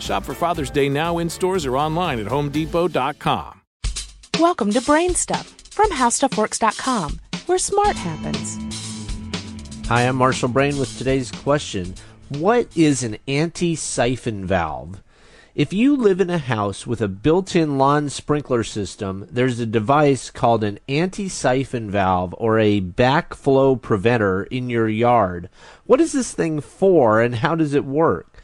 Shop for Father's Day now in stores or online at homedepot.com. Welcome to Brain Stuff from HowStuffWorks.com, where smart happens. Hi, I'm Marshall Brain with today's question. What is an anti-siphon valve? If you live in a house with a built-in lawn sprinkler system, there's a device called an anti-siphon valve or a backflow preventer in your yard. What is this thing for and how does it work?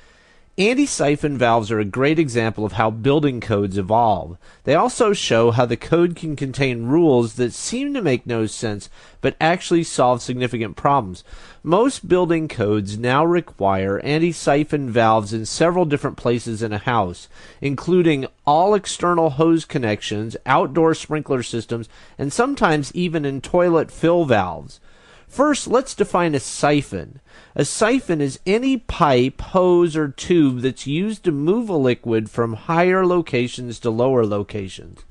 Anti-siphon valves are a great example of how building codes evolve. They also show how the code can contain rules that seem to make no sense but actually solve significant problems. Most building codes now require anti-siphon valves in several different places in a house, including all external hose connections, outdoor sprinkler systems, and sometimes even in toilet fill valves. First, let's define a siphon. A siphon is any pipe, hose, or tube that's used to move a liquid from higher locations to lower locations.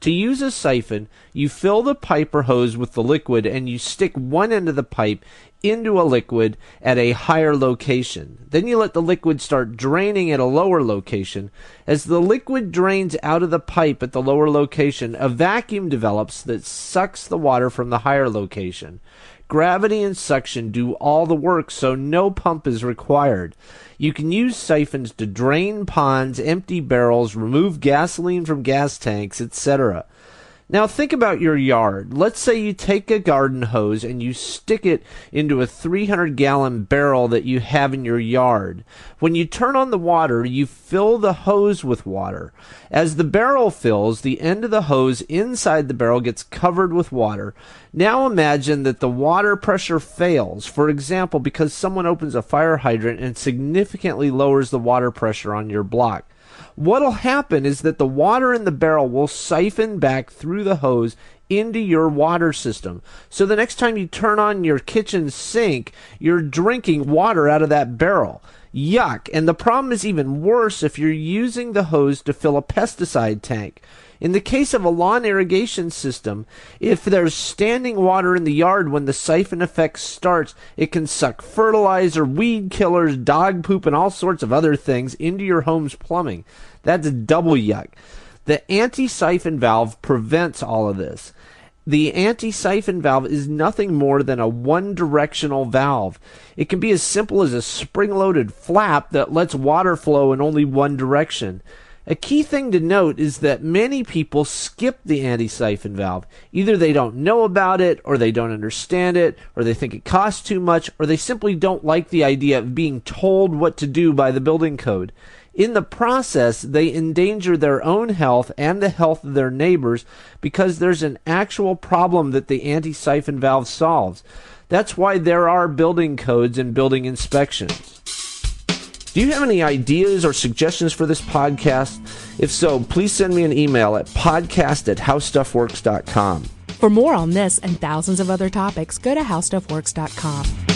To use a siphon, you fill the pipe or hose with the liquid and you stick one end of the pipe into a liquid at a higher location. Then you let the liquid start draining at a lower location. As the liquid drains out of the pipe at the lower location, a vacuum develops that sucks the water from the higher location. Gravity and suction do all the work, so no pump is required. You can use siphons to drain ponds, empty barrels, remove gasoline from gas tanks, etc. Now think about your yard. Let's say you take a garden hose and you stick it into a 300 gallon barrel that you have in your yard. When you turn on the water, you fill the hose with water. As the barrel fills, the end of the hose inside the barrel gets covered with water. Now imagine that the water pressure fails, for example, because someone opens a fire hydrant and significantly lowers the water pressure on your block what'll happen is that the water in the barrel will siphon back through the hose into your water system. So the next time you turn on your kitchen sink, you're drinking water out of that barrel. Yuck. And the problem is even worse if you're using the hose to fill a pesticide tank. In the case of a lawn irrigation system, if there's standing water in the yard when the siphon effect starts, it can suck fertilizer, weed killers, dog poop, and all sorts of other things into your home's plumbing. That's double yuck. The anti siphon valve prevents all of this. The anti siphon valve is nothing more than a one directional valve. It can be as simple as a spring loaded flap that lets water flow in only one direction. A key thing to note is that many people skip the anti siphon valve. Either they don't know about it, or they don't understand it, or they think it costs too much, or they simply don't like the idea of being told what to do by the building code. In the process, they endanger their own health and the health of their neighbors because there's an actual problem that the anti siphon valve solves. That's why there are building codes and building inspections. Do you have any ideas or suggestions for this podcast? If so, please send me an email at podcast at howstuffworks.com. For more on this and thousands of other topics, go to howstuffworks.com.